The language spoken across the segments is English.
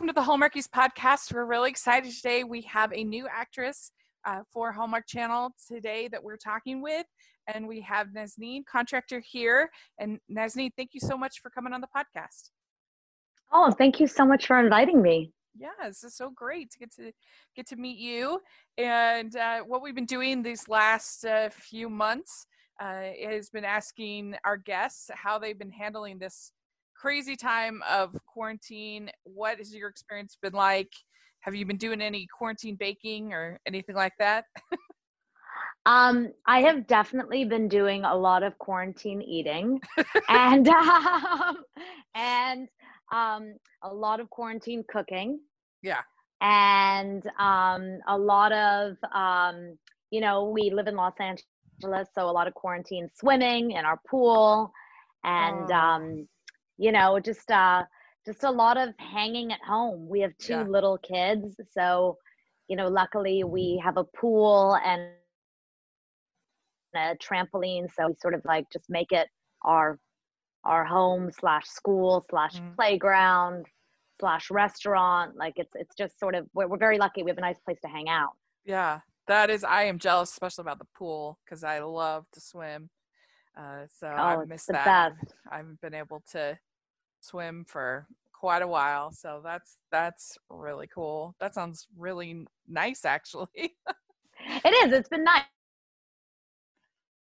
welcome to the Hallmarkies podcast. We're really excited today. We have a new actress uh, for Hallmark Channel today that we're talking with, and we have Nazneen, contractor here. And Nazneen, thank you so much for coming on the podcast. Oh, thank you so much for inviting me. Yeah, this is so great to get to get to meet you. And uh, what we've been doing these last uh, few months uh, has been asking our guests how they've been handling this crazy time of quarantine. What has your experience been like? Have you been doing any quarantine baking or anything like that? um, I have definitely been doing a lot of quarantine eating, and um, and um, a lot of quarantine cooking. Yeah. And um, a lot of um, you know, we live in Los Angeles, so a lot of quarantine swimming in our pool, and oh. um, you know, just uh just a lot of hanging at home. We have two yeah. little kids, so you know, luckily we have a pool and a trampoline, so we sort of like just make it our our home slash school slash mm. playground slash restaurant. Like it's it's just sort of we're, we're very lucky. We have a nice place to hang out. Yeah, that is. I am jealous, especially about the pool because I love to swim. Uh, so oh, I miss that. Best. I haven't been able to swim for quite a while so that's that's really cool. That sounds really nice actually. It is it's been nice.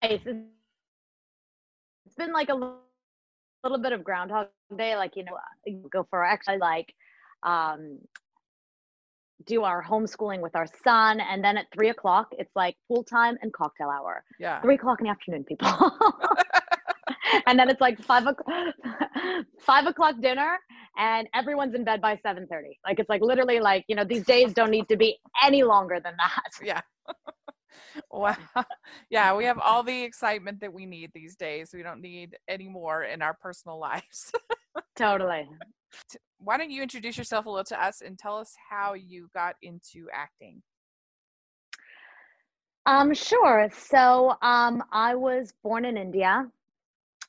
It's been like a little bit of groundhog day like you know go for actually like um do our homeschooling with our son and then at three o'clock it's like pool time and cocktail hour. Yeah. Three o'clock in the afternoon people and then it's like five o'clock, five o'clock dinner, and everyone's in bed by seven thirty. Like it's like literally like you know these days don't need to be any longer than that. Yeah. wow. Yeah, we have all the excitement that we need these days. We don't need any more in our personal lives. totally. Why don't you introduce yourself a little to us and tell us how you got into acting? Um, sure. So um, I was born in India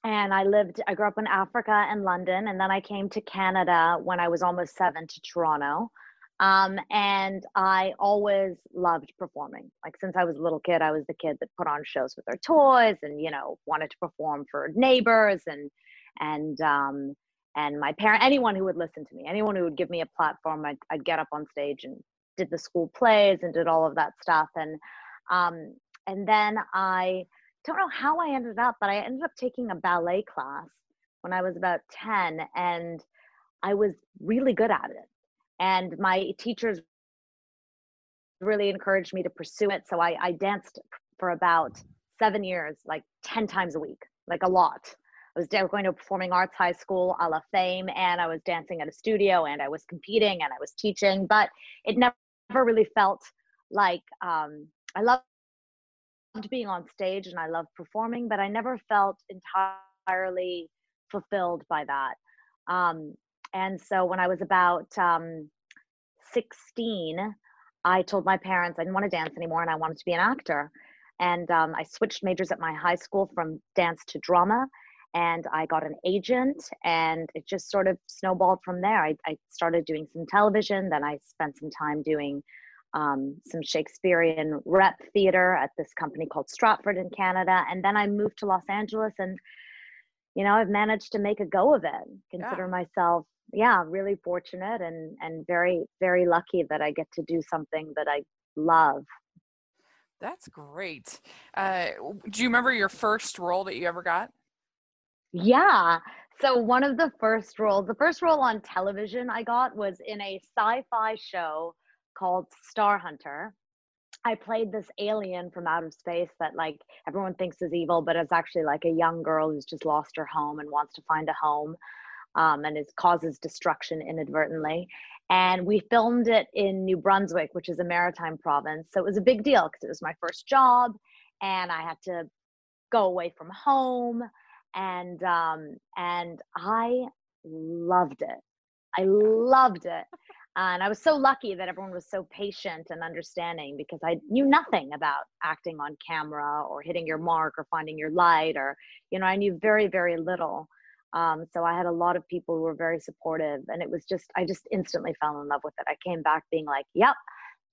and I lived, I grew up in Africa and London, and then I came to Canada when I was almost seven to Toronto. Um, and I always loved performing. Like since I was a little kid, I was the kid that put on shows with their toys and you know wanted to perform for neighbors and and um, and my parent, anyone who would listen to me, anyone who would give me a platform, I'd, I'd get up on stage and did the school plays and did all of that stuff. And um, and then I don't know how I ended up, but I ended up taking a ballet class when I was about 10 and I was really good at it. And my teachers really encouraged me to pursue it. So I, I danced for about seven years, like 10 times a week, like a lot. I was going to performing arts high school a la fame and I was dancing at a studio and I was competing and I was teaching, but it never really felt like um, I love loved being on stage and I loved performing, but I never felt entirely fulfilled by that. Um, and so when I was about um, 16, I told my parents I didn't want to dance anymore and I wanted to be an actor. And um, I switched majors at my high school from dance to drama. And I got an agent, and it just sort of snowballed from there. I, I started doing some television, then I spent some time doing um, some Shakespearean rep theater at this company called Stratford in Canada. And then I moved to Los Angeles and, you know, I've managed to make a go of it. Consider yeah. myself, yeah, really fortunate and, and very, very lucky that I get to do something that I love. That's great. Uh, do you remember your first role that you ever got? Yeah. So one of the first roles, the first role on television I got was in a sci-fi show called Starhunter. I played this alien from out of space that like everyone thinks is evil, but it's actually like a young girl who's just lost her home and wants to find a home, um, and it causes destruction inadvertently. And we filmed it in New Brunswick, which is a maritime province, so it was a big deal because it was my first job, and I had to go away from home, and um, and I loved it. I loved it and I was so lucky that everyone was so patient and understanding because I knew nothing about acting on camera or hitting your mark or finding your light or, you know, I knew very, very little. Um, so I had a lot of people who were very supportive, and it was just I just instantly fell in love with it. I came back being like, "Yep,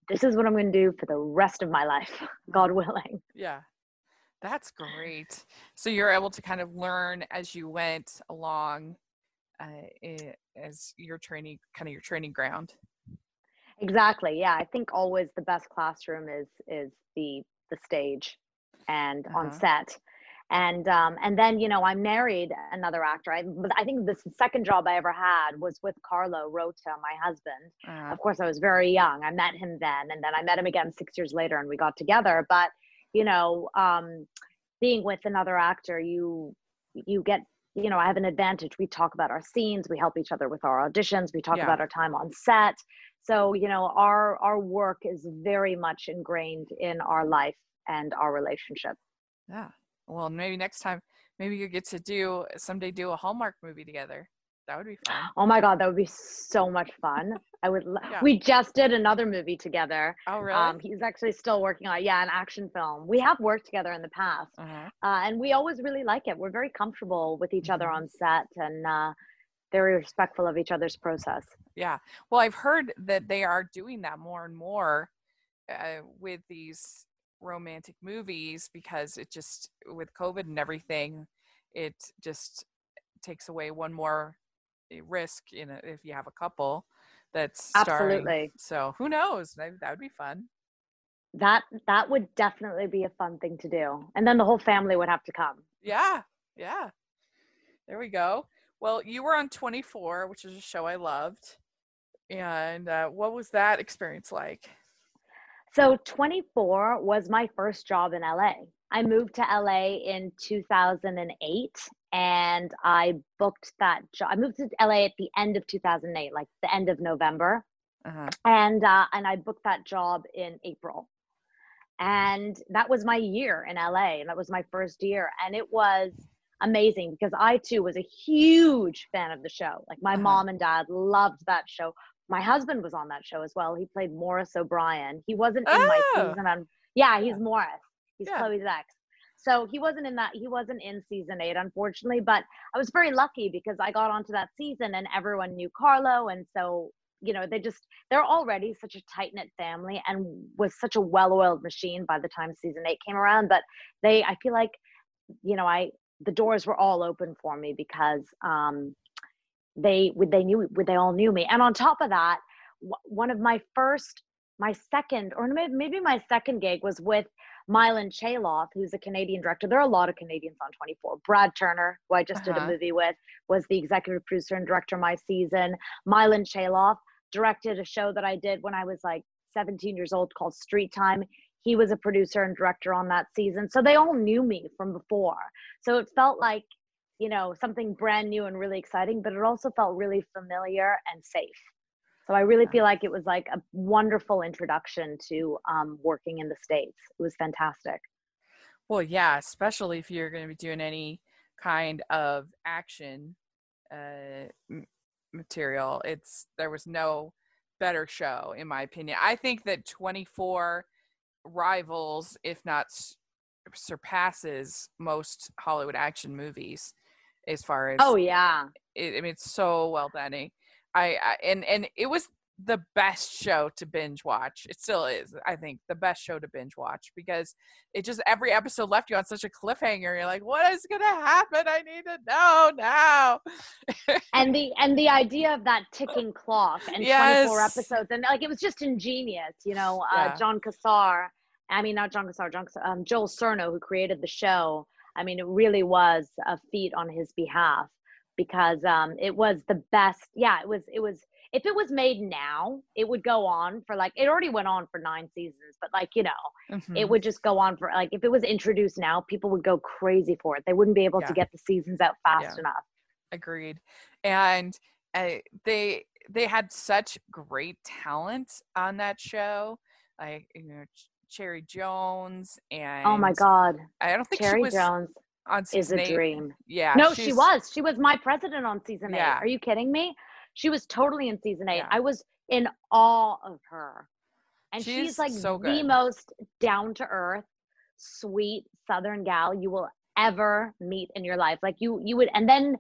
this is what I'm going to do for the rest of my life, God Mm-hmm. willing." Yeah. That's great. So you're able to kind of learn as you went along uh, as your training, kind of your training ground. Exactly. Yeah, I think always the best classroom is is the the stage and on Uh-huh. set. And um and then you know I married another actor. I I think the second job I ever had was with Carlo Rota, my husband. Uh, Of course, I was very young. I met him then, and then I met him again six years later, and we got together. But you know, um, being with another actor, you you get you know I have an advantage. We talk about our scenes, we help each other with our auditions, we talk Yeah. about our time on set. So you know, our our work is very much ingrained in our life and our relationship. yeah. Well, maybe next time, maybe you get to do someday do a Hallmark movie together. That would be fun. Oh my God, that would be so much fun. I would. lo- Yeah. We just did another movie together. Oh, really? Um, he's actually still working on yeah an action film. We have worked together in the past, uh-huh. uh, and we always really like it. We're very comfortable with each other Mhm. on set and uh, very respectful of each other's process. Yeah. Well, I've heard that they are doing that more and more uh, with these romantic movies because it just, with COVID and everything, it just takes away one more risk in a, if you have a couple that's starring. Absolutely, So who knows? That, that would be fun. that that would definitely be a fun thing to do, and then the whole family would have to come. Yeah. Yeah. There we go. Well, you were on 24, which is a show I loved. And uh, what was that experience like? So 24 was my first job in LA. I moved to LA in 2008 and I booked that job. I moved to LA at the end of 2008, like the end of November. Uh-huh. And uh, and I booked that job in April. And that was my year in LA and that was my first year and it was amazing because I too was a huge fan of the show. Like my Uh-huh. mom and dad loved that show. My husband was on that show as well. He played Morris O'Brien. He wasn't in my Oh. season. On, yeah, he's. Morris. He's Yeah. Chloe's ex. So he wasn't in that. He wasn't in season eight, unfortunately. But I was very lucky because I got onto that season and everyone knew Carlo, and so you know they just they're already such a tight knit family and was such a well oiled machine by the time season eight came around. But they, I feel like, you know, I the doors were all open for me because um, they would they knew they all knew me and on top of that one of my first my second or maybe my second gig was with Milan Cheylov, who's a Canadian director. There are a lot of Canadians on 24. Brad Turner, who I just did Uh-huh. a movie with, was the executive producer and director my season. Milan Cheylov directed a show that I did when I was like 17 years old called Street Time. He was a producer and director on that season. So they all knew me from before. So it felt like you know something brand new and really exciting but it also felt really familiar and safe so i really feel like it was like a wonderful introduction to um, working in the states it was fantastic Well, yeah, especially if you're going to be doing any kind of action uh, m- material. It's there was no better show in my opinion. I think that 24 rivals, if not s- surpasses most Hollywood action movies as far as oh yeah it, I mean, it's so well done. I, I and and it was the best show to binge watch. It still is, I think, the best show to binge watch because it just every episode left you on such a cliffhanger. You're like, what is gonna happen? I need to know now. and the and the idea of that ticking clock and 24 episodes and like it was just ingenious you know uh, Yeah. Jon Cassar i mean not Jon Cassar Jon Cassar, um, Joel Surnow who created the show i mean it really was a feat on his behalf because um it was the best yeah it was it was if it was made now it would go on for like it already went on for nine seasons but like you know it Mhm. would just go on for like if it was introduced now people would go crazy for it they wouldn't be able Yeah. to get the seasons out fast Yeah. enough agreed and uh, they they had such great talent on that show like you know cherry jones and oh my god i don't think she Cherry was Jones on is a eight. dream. yeah no, she was. She was my president on season eight. Yeah. Are you kidding me? She was totally in season eight. Yeah. I was in awe of her. And She's she's like so the most down to earth, sweet Southern gal you will ever meet in your life. Like you, you would, and then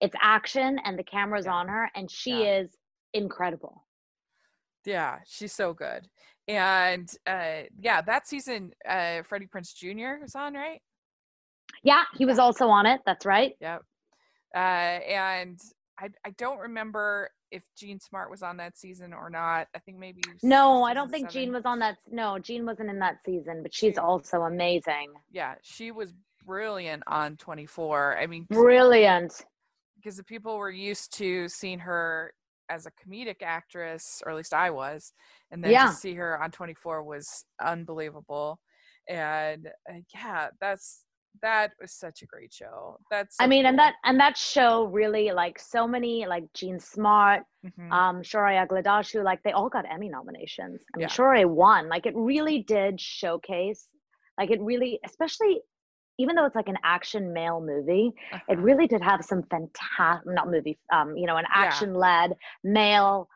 it's action and the camera's Yeah. on her and she is incredible. Yeah, she's so good. And uh yeah, that season uh Freddie Prinze Jr. was on, right? Yeah, he was also on it. That's right. Yep. Uh and I I don't remember if Jean Smart was on that season or not. I think maybe No, I don't think Jean seven. was on that. No, Jean wasn't in that season, but she's She- also amazing. Yeah, she was brilliant on 24. I mean, Brilliant. because the people were used to seeing her as a comedic actress, or at least I was, and then Yeah. to see her on 24 was unbelievable. And uh, yeah, that's that was such a great show. That's I so mean, and that and that show really like so many like Jean Smart, Mhm. um, Shohreh Aghdashloo, like they all got Emmy nominations. I mean, Yeah. Shohreh won. Like it really did showcase, like it really, especially even though it's like an action male movie, it Uh-huh. really did have some fantastic, not movie, um, you know, an action led male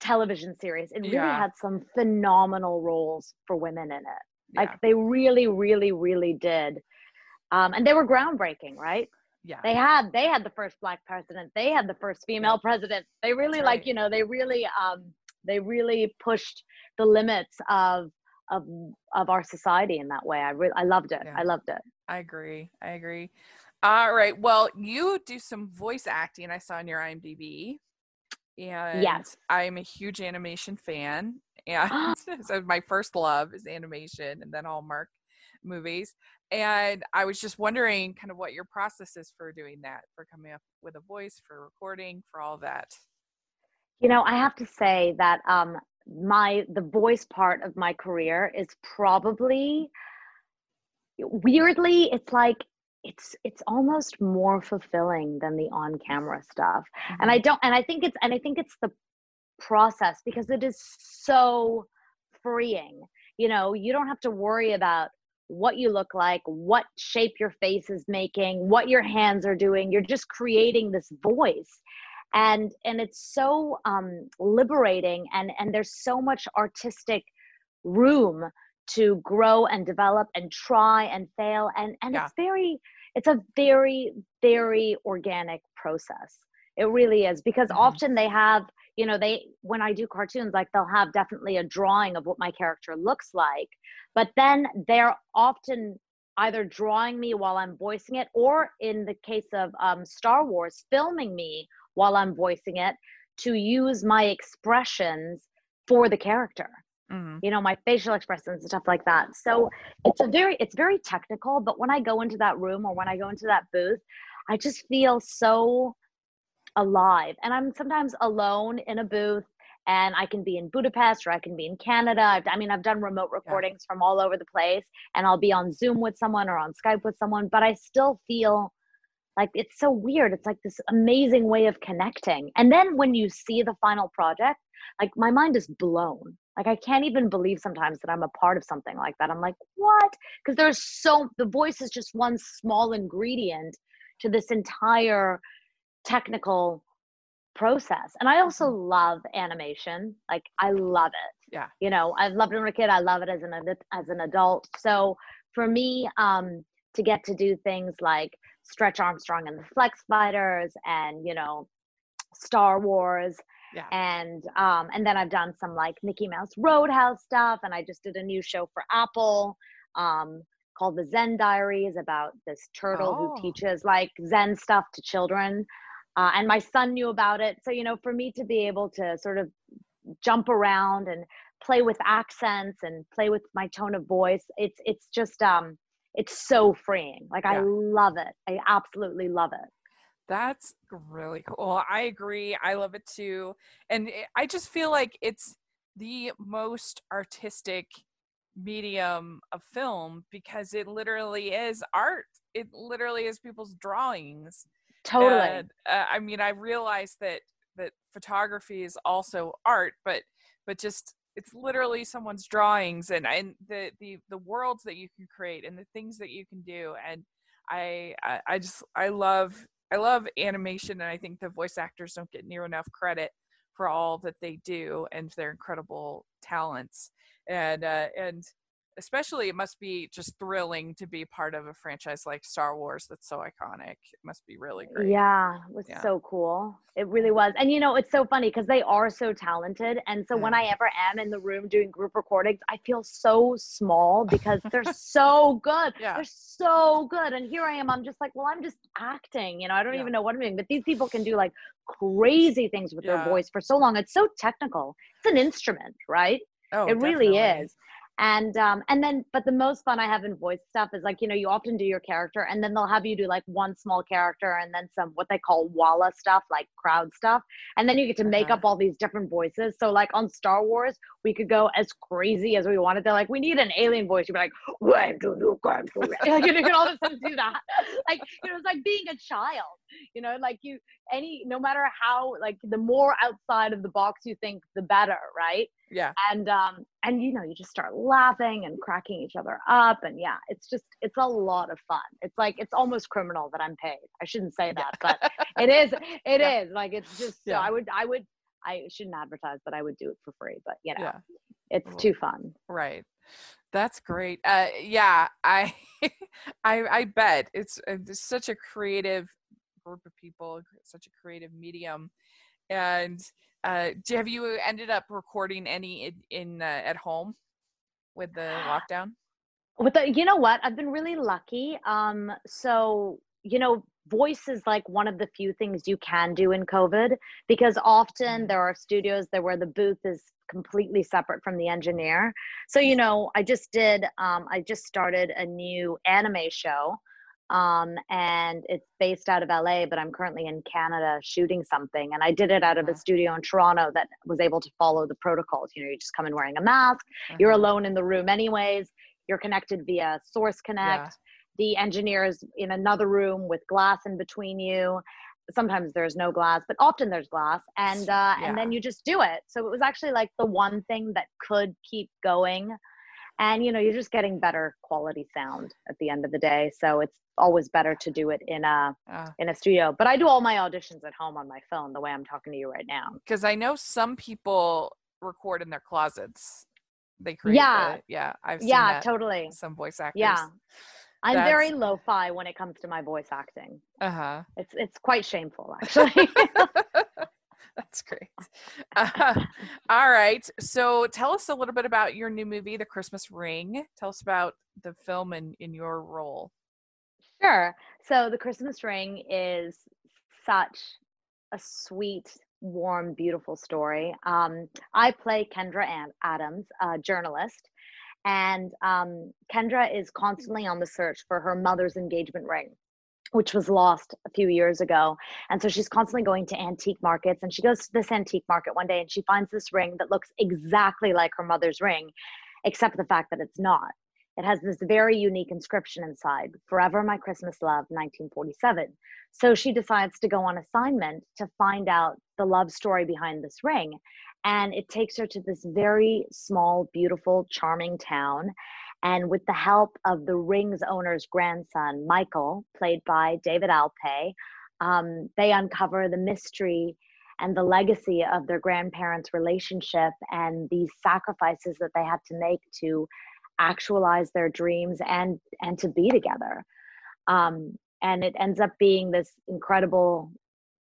television series. It really Yeah. had some phenomenal roles for women in it. Like they really, really, really did. Um, and they were groundbreaking, right? yeah, They had they had the first black president. They had the first female president. They really That's like you know they really um they really pushed the limits of of of our society in that way. I really I loved it. Yeah. I loved it. I agree. I agree. All right. Well, you do some voice acting. I saw on your IMDb, and Yes. I'm a huge animation fan. And so my first love is animation, and then Hallmark movies. And I was just wondering, kind of, what your process is for doing that, for coming up with a voice, for recording, for all that. You know, I have to say that um my the voice part of my career is probably weirdly it's like it's it's almost more fulfilling than the on camera stuff. And I don't and I think it's and I think it's the process because it is so freeing. You know, you don't have to worry about what you look like, what shape your face is making, what your hands are doing. You're just creating this voice and and it's so um liberating and and there's so much artistic room to grow and develop and try and fail and and Yeah. it's very it's a very very organic process it really is because Mhm. often they have you know they when i do cartoons like they'll have definitely a drawing of what my character looks like but then they're often either drawing me while i'm voicing it or in the case of um, star wars filming me while i'm voicing it to use my expressions for the character Mhm. you know my facial expressions and stuff like that. So it's a very it's very technical but when i go into that room or when i go into that booth i just feel so alive. And i'm sometimes alone in a booth and i can be in budapest or i can be in canada. I've, i mean i've done remote recordings from all over the place and i'll be on zoom with someone or on skype with someone but i still feel like it's so weird. It's like this amazing way of connecting. And then when you see the final project like my mind is blown like i can't even believe sometimes that i'm a part of something like that. I'm like what? Because there's so the voice is just one small ingredient to this entire technical process. And i also love animation. Like i love it. Yeah. you know i've loved it when a kid i love it as an as an adult. So for me um to get to do things like stretch armstrong and the flex fighters and you know star wars Yeah. and um and then i've done some like mickey mouse roadhouse stuff and i just did a new show for apple um called the zen diaries about this turtle Oh. who teaches like zen stuff to children. Uh, and my son knew about it. So you know for me to be able to sort of jump around and play with accents and play with my tone of voice it's it's just um it's so freeing. Like i love it. I absolutely love it That's really cool. I agree. I love it too. And it, I just feel like it's the most artistic medium of film because it literally is art. It literally is people's drawings. totally And, uh, I mean, I realize that that photography is also art, but but just it's literally someone's drawings and and the the the worlds that you can create and the things that you can do. And I I, I just I love I love animation, and I think the voice actors don't get near enough credit for all that they do and their incredible talents. And uh, and especially it must be just thrilling to be part of a franchise like Star Wars that's so iconic. It must be really uh, great. Yeah, it was Yeah. so cool. It really mm-hmm. was. And you know, it's so funny because they are so talented. And so when mm-hmm. I ever am in the room doing group recordings, I feel so small because they're so good. Yeah. They're so good. And here I am, I'm just like, well, I'm just acting. You know, I don't Yeah. even know what I'm doing. But these people can do like crazy things with their voice for so long. It's so technical. It's an instrument, right? Oh, it really is and um and then but the most fun i have in voice stuff is like you know you often do your character and then they'll have you do like one small character and then some what they call walla stuff like crowd stuff. And then you get to make Uh-huh. up all these different voices. So like on star wars we could go as crazy as we wanted. They're like we need an alien voice. You'd be like "When do you come to me?" like you can all of a sudden do that. Like you know it's like being a child you know like you any no matter how like the more outside of the box you think the better right Yeah. and um and you know you just start laughing and cracking each other up and yeah it's just it's a lot of fun it's like it's almost criminal that i'm paid i shouldn't say that but it is It is Yeah. like it's just so Yeah. i would i would i shouldn't advertise but i would do it for free but you know Yeah. it's too fun Right. That's great. Uh, yeah, I, I, I bet it's, uh, it's such a creative group of people, such a creative medium. And uh, do- have you ended up recording any in, in uh, at home with the lockdown? with the you know what i've been really lucky um so you know voice is like one of the few things you can do in covid because often Mhm. there are studios there where the booth is completely separate from the engineer so you know i just did um i just started a new anime show um and it's based out of la but i'm currently in canada shooting something. And i did it out of a Uh-huh. studio in toronto that was able to follow the protocols. You know you just come in wearing a mask you're Uh-huh. alone in the room anyways you're connected via source connect. The engineer is in another room with glass in between you. Sometimes there's no glass but often there's glass and uh and then you just do it. So it was actually like the one thing that could keep going and you know you're just getting better quality sound at the end of the day so it's always better to do it in a Uh, in a studio but i do all my auditions at home on my phone the way i'm talking to you right now because I know some people record in their closets. They create Yeah. the, yeah, I've seen yeah that. totally Some voice actors. yeah i'm very lo-fi when it comes to my voice acting Uh huh. it's it's quite shameful actually That's great. Uh, all right. So tell us a little bit about your new movie, The Christmas Ring. Tell us about the film and in your role. Sure. So the Christmas ring is such a sweet, warm, beautiful story. Um, I play Kendra Adams, a journalist, and um, Kendra is constantly on the search for her mother's engagement ring. Which was lost a few years ago. And so she's constantly going to antique markets. And she goes to this antique market one day and she finds this ring that looks exactly like her mother's ring, except the fact that it's not. It has this very unique inscription inside Forever My Christmas Love, 1947. So she decides to go on assignment to find out the love story behind this ring. And it takes her to this very small, beautiful, charming town. And with the help of the ring's owner's grandson, Michael, played by David Alpay, um, they uncover the mystery and the legacy of their grandparents' relationship and these sacrifices that they had to make to actualize their dreams and and to be together. Um, and it ends up being this incredible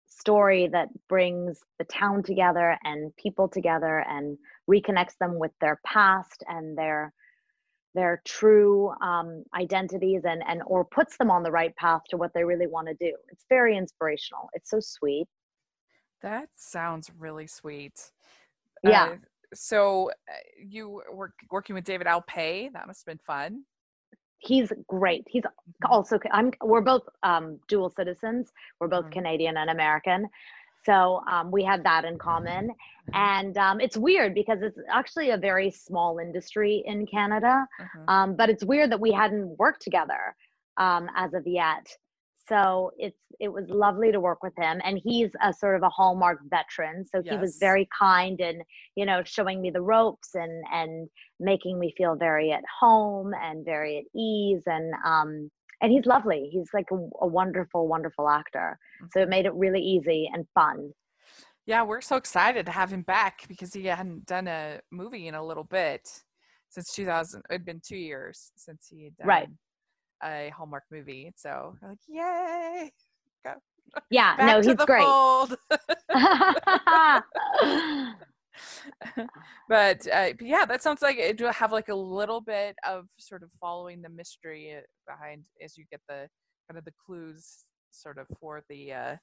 story that brings the town together and people together and reconnects them with their past and their their true um, identities and and or puts them on the right path to what they really want to do it's very inspirational it's so sweet That sounds really sweet. Yeah. Uh, so uh, you were working with David Alpay. That must have been fun. he's great he's Mhm. also i'm we're both um, dual citizens we're both Mhm. canadian and american so um, we had that in common Mhm. and um, it's weird because it's actually a very small industry in canada Mhm. um, but it's weird that we hadn't worked together um, as of yet so it's it was lovely to work with him and he's a sort of a hallmark veteran so he was very kind and you know showing me the ropes and and making me feel very at home and very at ease and um and he's lovely he's like a, a wonderful wonderful actor so it Mhm. made it really easy and fun Yeah, we're so excited to have him back because he hadn't done a movie in a little bit. since 2000. It'd been two years since he had done Right. a Hallmark movie. So we're like, yay! Go Yeah, back no, he's great. fold. but, uh, but yeah, that sounds like it will have like a little bit of sort of following the mystery uh, behind as you get the kind of the clues sort of for the uh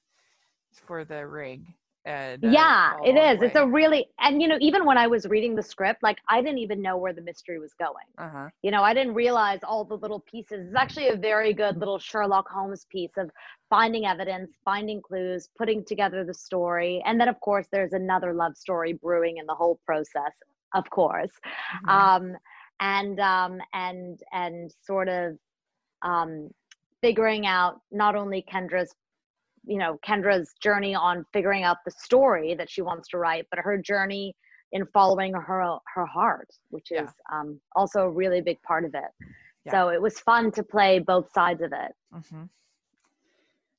for the ring and uh, yeah, it is. It's a really, and you know, even when I was reading the script, like I didn't even know where the mystery was going. uh-huh You know, I didn't realize all the little pieces. It's actually a very good little Sherlock Holmes piece of finding evidence, finding clues, putting together the story. And then, of course, there's another love story brewing in the whole process, of course. Mhm. Um, and, um, and, and sort of um, figuring out not only Kendra's you know Kendra's journey on figuring out the story that she wants to write, but her journey in following her her heart, which Yeah. is um, also a really big part of it. Yeah. So it was fun to play both sides of it. mm-hmm.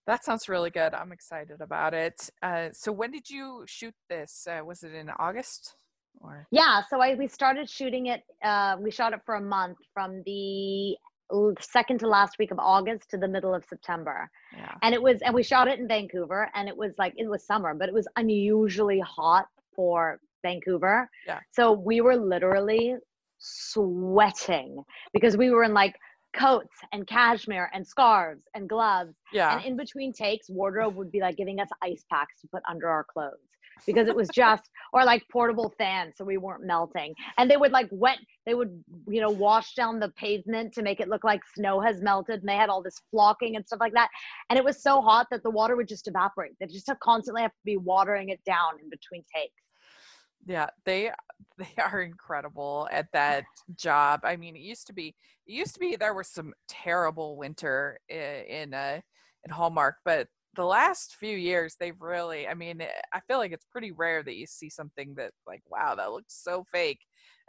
That sounds really good. I'm excited about it. Uh, so when did you shoot this? Uh, was it in August or? Yeah, so I we started shooting it. Uh, we shot it for a month from the second to last week of August to the middle of September. Yeah. and it was and we shot it in vancouver and it was like it was summer but it was unusually hot for vancouver Yeah. so we were literally sweating because we were in like coats and cashmere and scarves and gloves Yeah. and in between takes wardrobe would be like giving us ice packs to put under our clothes because it was just or like portable fans so we weren't melting and they would like wet they would you know wash down the pavement to make it look like snow has melted and they had all this flocking and stuff like that and it was so hot that the water would just evaporate they just have constantly have to be watering it down in between takes yeah. They they are incredible at that job. I mean, it used to be it used to be there was some terrible winter i- in uh in Hallmark, but the last few years they've really i mean eh, i feel like it's pretty rare that you see something that like wow that looks so fake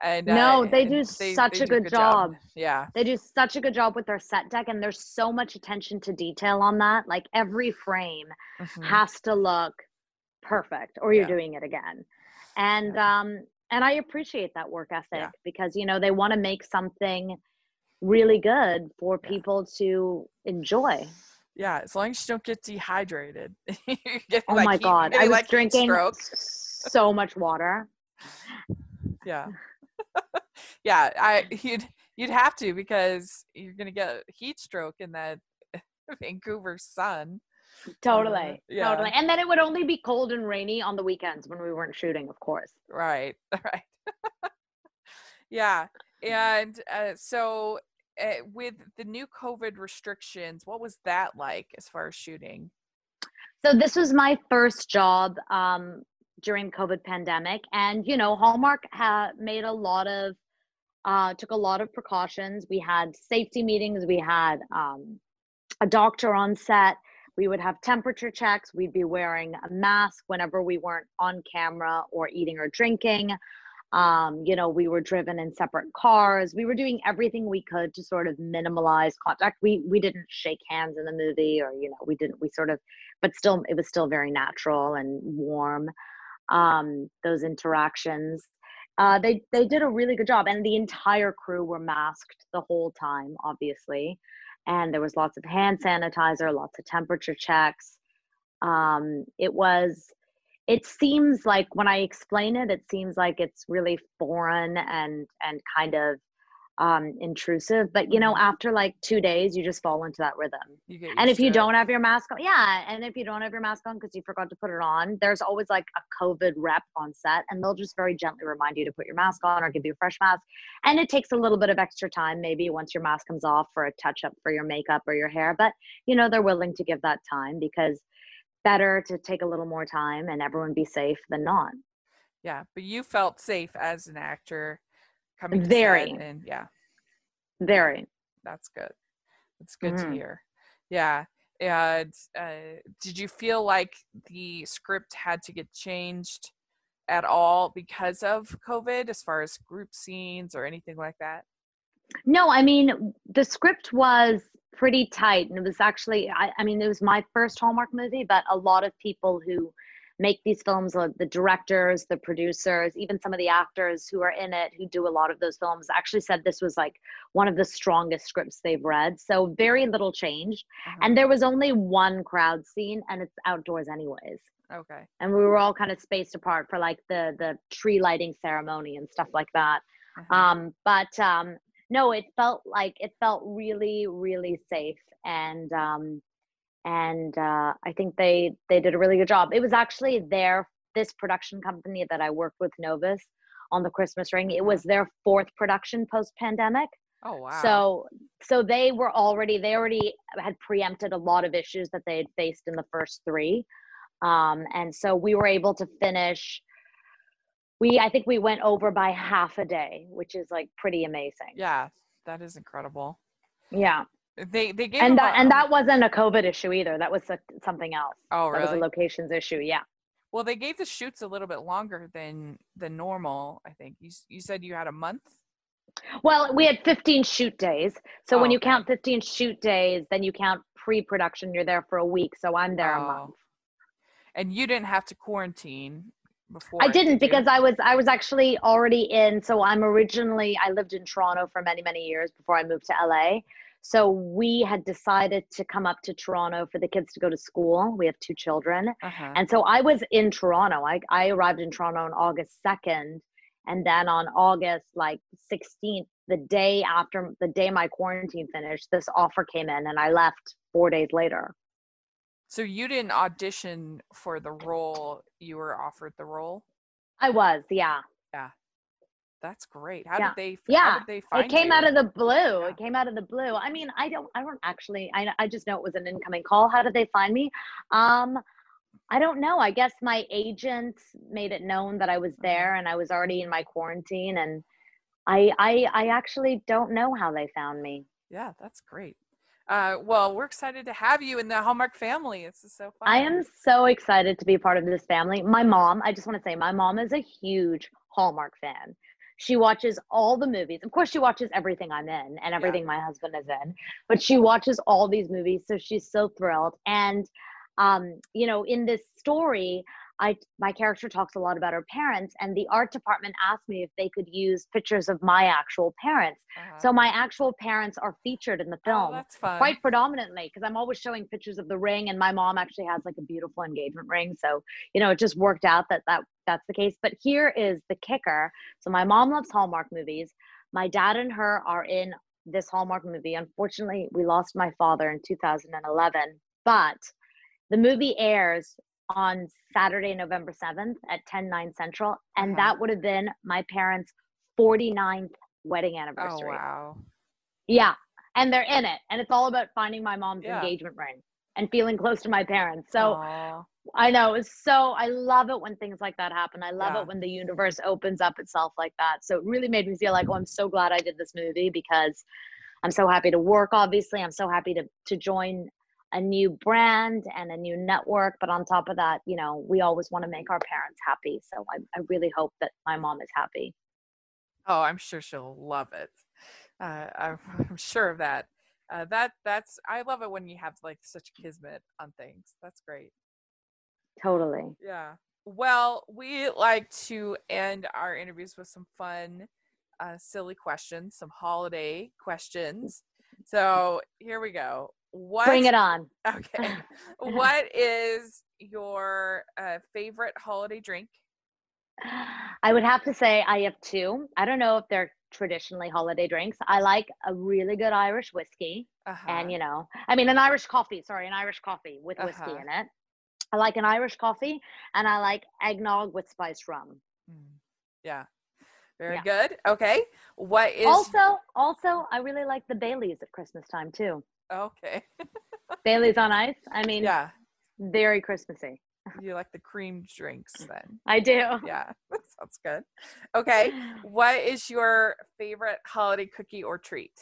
and No, uh, they do such a good job. yeah they do such a good job with their set deck and there's so much attention to detail on that like every frame Mhm. has to look perfect or you're Yeah. doing it again and um and i appreciate that work ethic Yeah. because you know they want to make something really good for Yeah. people to enjoy yeah as long as you don't get dehydrated. You're oh like, my god i was like, drinking stroke. so much water. Yeah. Yeah i you'd you'd have to because you're gonna get a heat stroke in that vancouver sun. Totally yeah. totally. and then it would only be cold and rainy on the weekends when we weren't shooting of course. Right right. Yeah and uh, so uh, with the new covid restrictions what was that like as far as shooting So this was my first job um, during COVID pandemic, and you know, Hallmark ha- made a lot of uh, took a lot of precautions. We had safety meetings. We had um, a doctor on set. We would have temperature checks. We'd be wearing a mask whenever we weren't on camera or eating or drinking. Um, you know, we were driven in separate cars. We were doing everything we could to sort of minimize contact. We we didn't shake hands in the movie, or you know, we didn't. We sort of, but still, it was still very natural and warm. Um, those interactions. Uh, they they did a really good job, and the entire crew were masked the whole time, obviously. And there was lots of hand sanitizer, lots of temperature checks. Um, it was it seems like when I explain it, it seems like it's really foreign and and kind of um intrusive. But you know, after like two days, you just fall into that rhythm. And if you it. don't have your mask on, yeah, and if you don't have your mask on because you forgot to put it on, there's always like a COVID rep on set, and they'll just very gently remind you to put your mask on or give you a fresh mask. And it takes a little bit of extra time, maybe once your mask comes off for a touch up for your makeup or your hair. But you know, they're willing to give that time because better to take a little more time and everyone be safe than not. yeah but you felt safe as an actor coming Very. and yeah Very. that's good that's good Mhm. to hear yeah and uh, did you feel like the script had to get changed at all because of covid as far as group scenes or anything like that No, I mean, the script was pretty tight. And it was actually, I, I mean, it was my first Hallmark movie, but a lot of people who make these films uh, the directors the producers even some of the actors who are in it who do a lot of those films actually said this was like one of the strongest scripts they've read so very little changed Uh-huh. and there was only one crowd scene and it's outdoors anyways okay. and we were all kind of spaced apart for like the the tree lighting ceremony and stuff like that Uh-huh. um but um no it felt like it felt really really safe and um and uh i think they they did a really good job. It was actually their this production company that i worked with novus on the christmas ring. It was their fourth production post pandemic oh wow. so so they were already they already had preempted a lot of issues that they had faced in the first three. Um and so we were able to finish we i think we went over by half a day which is like pretty amazing yeah, that is incredible. yeah They they gave and that and that wasn't a covid issue either that was a, something else oh really? that was a locations issue yeah Well, they gave the shoots a little bit longer than than normal. I think you you said you had a month. well we had 15 shoot days so when Oh, you okay. count 15 shoot days then you count pre-production you're there for a week so i'm there a Oh, month And you didn't have to quarantine before. I didn't did because I was I was actually already in. So I'm originally I lived in Toronto for many many years before I moved to LA. So we had decided to come up to Toronto for the kids to go to school. We have two children, Uh-huh. and so I was in Toronto. I I arrived in Toronto on August second, and then on August like 16th, the day after the day my quarantine finished, this offer came in, and I left four days later. So you didn't audition for the role; you were offered the role. I was, yeah. Yeah, that's great. How Yeah. did they? Yeah, How did they find it came you? out of the blue Yeah. it came out of the blue i mean i don't i don't actually i, I just know it was an incoming call how did they find me um i don't know i guess my agent made it known that i was Mhm. there and i was already in my quarantine and i i i actually don't know how they found me Yeah, that's great. Uh, well, we're excited to have you in the Hallmark family. This is so fun. i am so excited to be part of this family. My mom i just want to say my mom is a huge hallmark fan. She watches all the movies. Of course she watches everything i'm in and everything my husband is in but she watches all these movies so she's so thrilled. And um you know in this story i my character talks a lot about her parents and the art department asked me if they could use pictures of my actual parents Uh-huh. so my actual parents are featured in the Oh, film fun. quite predominantly because I'm always showing pictures of the ring, and my mom actually has like a beautiful engagement ring. So you know, it just worked out that that that's the case. But here is the kicker. So my mom loves Hallmark movies. My dad and her are in this Hallmark movie. Unfortunately, we lost my father in 2011, but the movie airs on Saturday, November 7th at 10 9 Central, and Uh-huh. that would have been my parents' 49th wedding anniversary. Oh wow. Yeah. And they're in it. And it's all about finding my mom's Yeah. engagement ring and feeling close to my parents. So Aw. I know it's so I love it when things like that happen. I love Yeah. it when the universe opens up itself like that. So it really made me feel like, oh, I'm so glad I did this movie because I'm so happy to work, obviously. I'm so happy to to join a new brand and a new network. But on top of that, you know, we always want to make our parents happy. So I, I really hope that my mom is happy. Oh, I'm sure she'll love it. Uh, I'm, I'm sure of that. Uh, that that's I love it when you have like such kismet on things. That's great. Totally. Yeah. Well, we like to end our interviews with some fun, uh, silly questions, some holiday questions. So here we go. What? Bring it on. Okay. what is your uh, favorite holiday drink? I would have to say I have two. I don't know if they're traditionally holiday drinks. I like a really good Irish whiskey, Uh-huh. and you know, I mean, an Irish coffee. Sorry, an Irish coffee with whiskey Uh-huh. in it. I like an Irish coffee, and I like eggnog with spiced rum. Mm. Yeah. Very Yeah. good. Okay. What is also, also, I really like the Baileys at Christmas time too. Okay? Baileys on ice. I mean, Yeah. very Christmassy. You like the cream drinks then. I do. Yeah. That sounds good. Okay. What is your favorite holiday cookie or treat?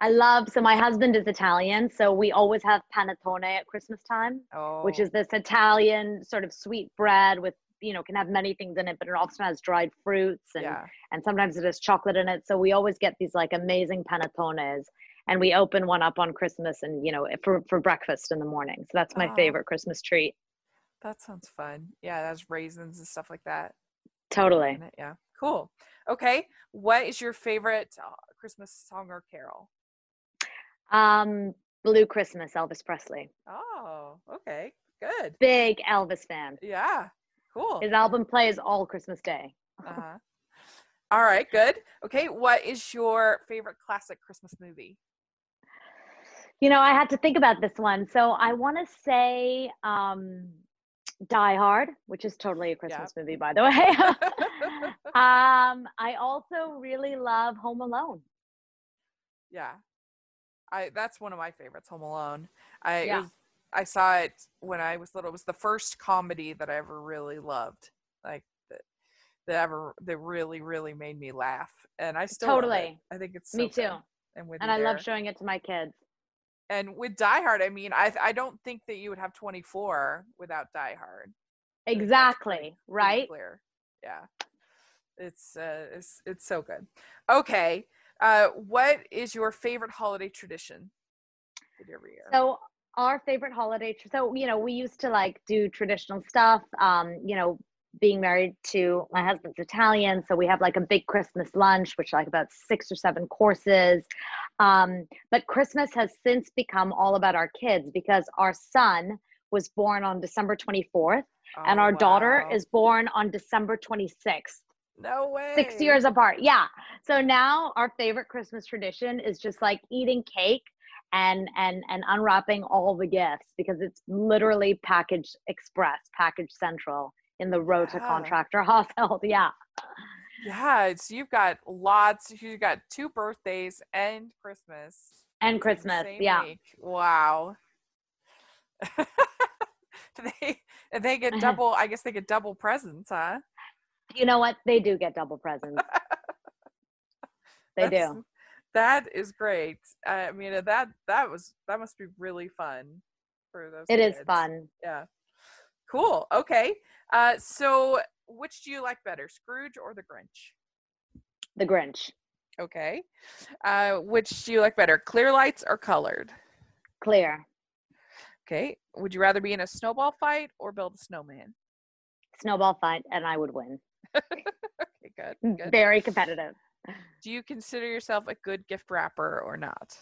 I love. So my husband is Italian, so we always have panettone at Christmas time. Oh. which is oh. this Italian sort of sweet bread with you know can have many things in it, but it often has dried fruits and yeah. and sometimes it has chocolate in it. So we always get these like amazing panettones, and we open one up on Christmas and you know for for breakfast in the morning. So that's my Oh. favorite Christmas treat. That sounds fun. Yeah, that's raisins and stuff like that. Totally. Yeah, cool. Okay, what is your favorite uh, Christmas song or carol? Um, Blue Christmas, Elvis Presley. Oh, okay, good. Big Elvis fan. Yeah, cool. His album plays all Christmas Day. Uh-huh. All right, good. Okay, what is your favorite classic Christmas movie? You know, I had to think about this one. So I want to say um, Die Hard, which is totally a Christmas movie, by the way. um, I also really love Home Alone. yeah, I that's one of my favorites. Home Alone. I Yeah. was, I saw it when I was little. It was the first comedy that I ever really loved. Like that, that ever that really really made me laugh, and I still. Totally. I think it's so Me too. good. And with And I love showing it to my kids. And with Die Hard, I mean, I I don't think that you would have 24 without Die Hard. I think that's Exactly. pretty- pretty right? Clear. Yeah. It's uh it's it's so good. Okay. Uh what is your favorite holiday tradition? every year. So our favorite holiday. So you know, we used to like do traditional stuff. Um, you know, being married to my husband's Italian, so we have like a big Christmas lunch, which like about six or seven courses. Um, but Christmas has since become all about our kids because our son was born on December 24th, and Oh, our daughter is born on December 26th. no way. six years apart. Yeah. So now our favorite Christmas tradition is just like eating cake and and and unwrapping all the gifts because it's literally package express, package central in the road to contractor household. Yeah. Yeah, it's you've got lots. You've got two birthdays and Christmas. And Christmas. Yeah. week. Wow. They they get double I guess they get double presents, huh? You know what? They do get double presents. they That's- do. That is great. I mean uh, that that was that must be really fun for those. It is kids. fun. Yeah. Cool. Okay. Uh so which do you like better, Scrooge or the Grinch? The Grinch. Okay. Uh which do you like better, clear lights or colored? Clear. Okay. Would you rather be in a snowball fight or build a snowman? Snowball fight and I would win. Okay, good. Good. Very competitive. Do you consider yourself a good gift wrapper or not?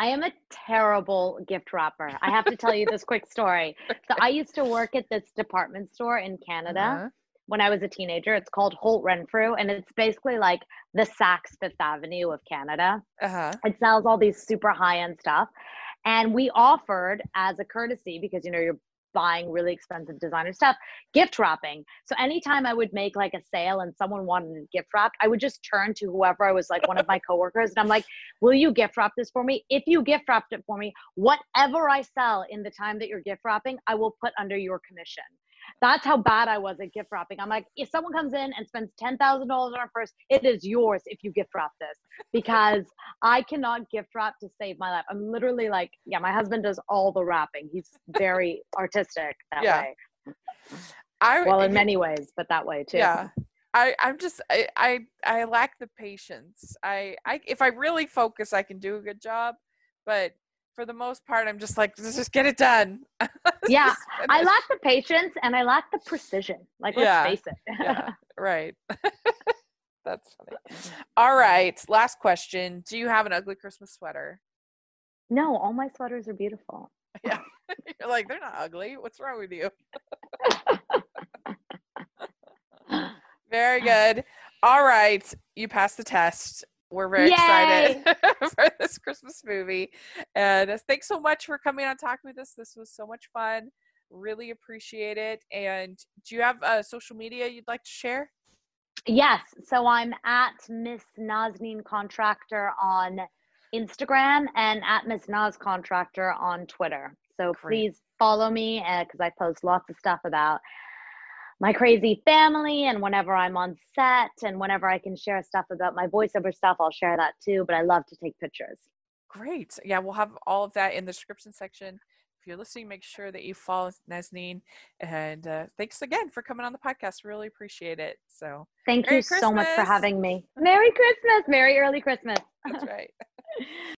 I am a terrible gift wrapper. I have to tell you this quick story. So I used to work at this department store in Canada Uh-huh. when I was a teenager. It's called Holt Renfrew, and it's basically like the Saks Fifth Avenue of Canada. Uh-huh. It sells all these super high end stuff. And we offered as a courtesy, because you know, you're buying really expensive designer stuff, gift wrapping. So anytime I would make like a sale and someone wanted it gift wrap, I would just turn to whoever I was like one of my coworkers and I'm like, Will you gift wrap this for me? If you gift wrapped it for me, whatever I sell in the time that you're gift wrapping, I will put under your commission. That's how bad I was at gift wrapping. I'm like, if someone comes in and spends ten thousand dollars on a purse, it is yours if you gift wrap this because I cannot gift wrap to save my life. I'm literally like, yeah, my husband does all the wrapping. He's very artistic that Yeah. way. I Well, in many ways, but that way too. Yeah. I, I'm just I, I I lack the patience. I, I if I really focus I can do a good job, but for the most part I'm just like let's just get it done. Yeah, I lack the patience and I lack the precision. Like, let's Yeah. face it. yeah, right. That's funny. All right, last question. Do you have an ugly Christmas sweater? no, all my sweaters are beautiful. Yeah. You're like, they're not ugly. What's wrong with you? Very good. All right, you passed the test. We're very excited for this Christmas movie. And uh, thanks so much for coming on talking with us. This was so much fun. Really appreciate it. And do you have uh, social media you'd like to share? Yes. So I'm at Miss Nazneen Contractor on Instagram and at Miss Naz Contractor on Twitter. So Great. please follow me because I post lots of stuff about my crazy family and whenever I'm on set and whenever I can share stuff about my voiceover stuff, I'll share that too. But I love to take pictures. Great. Yeah, we'll have all of that in the description section. If you're listening, make sure that you follow Nazneen. And uh, thanks again for coming on the podcast. Really appreciate it. So Thank Merry you so much for having me. Merry Christmas. Merry early Christmas. that's right.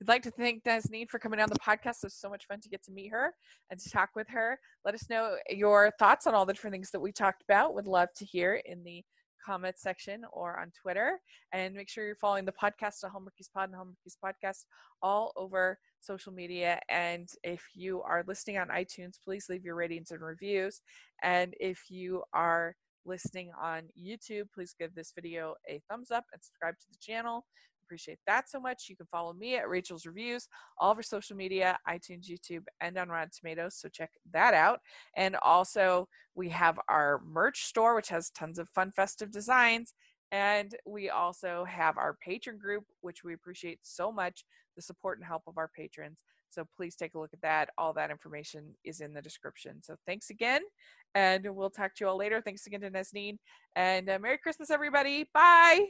We'd like to thank Nazneen for coming on the podcast. It was so much fun to get to meet her and to talk with her. Let us know your thoughts on all the different things that we talked about. Would love to hear in the comment section or on Twitter. And make sure you're following the podcast, the Home Pod and Home Podcast, all over social media. And if you are listening on iTunes, please leave your ratings and reviews. And if you are listening on YouTube, please give this video a thumbs up and subscribe to the channel. Appreciate that so much. You can follow me at Rachel's Reviews, all of our social media, iTunes, YouTube, and on Rotten Tomatoes. So check that out. And also, we have our merch store, which has tons of fun, festive designs. And we also have our Patreon group, which we appreciate so much the support and help of our patrons. So please take a look at that. All that information is in the description. So thanks again, and we'll talk to you all later. Thanks again to Nazneen, and uh, Merry Christmas, everybody. Bye.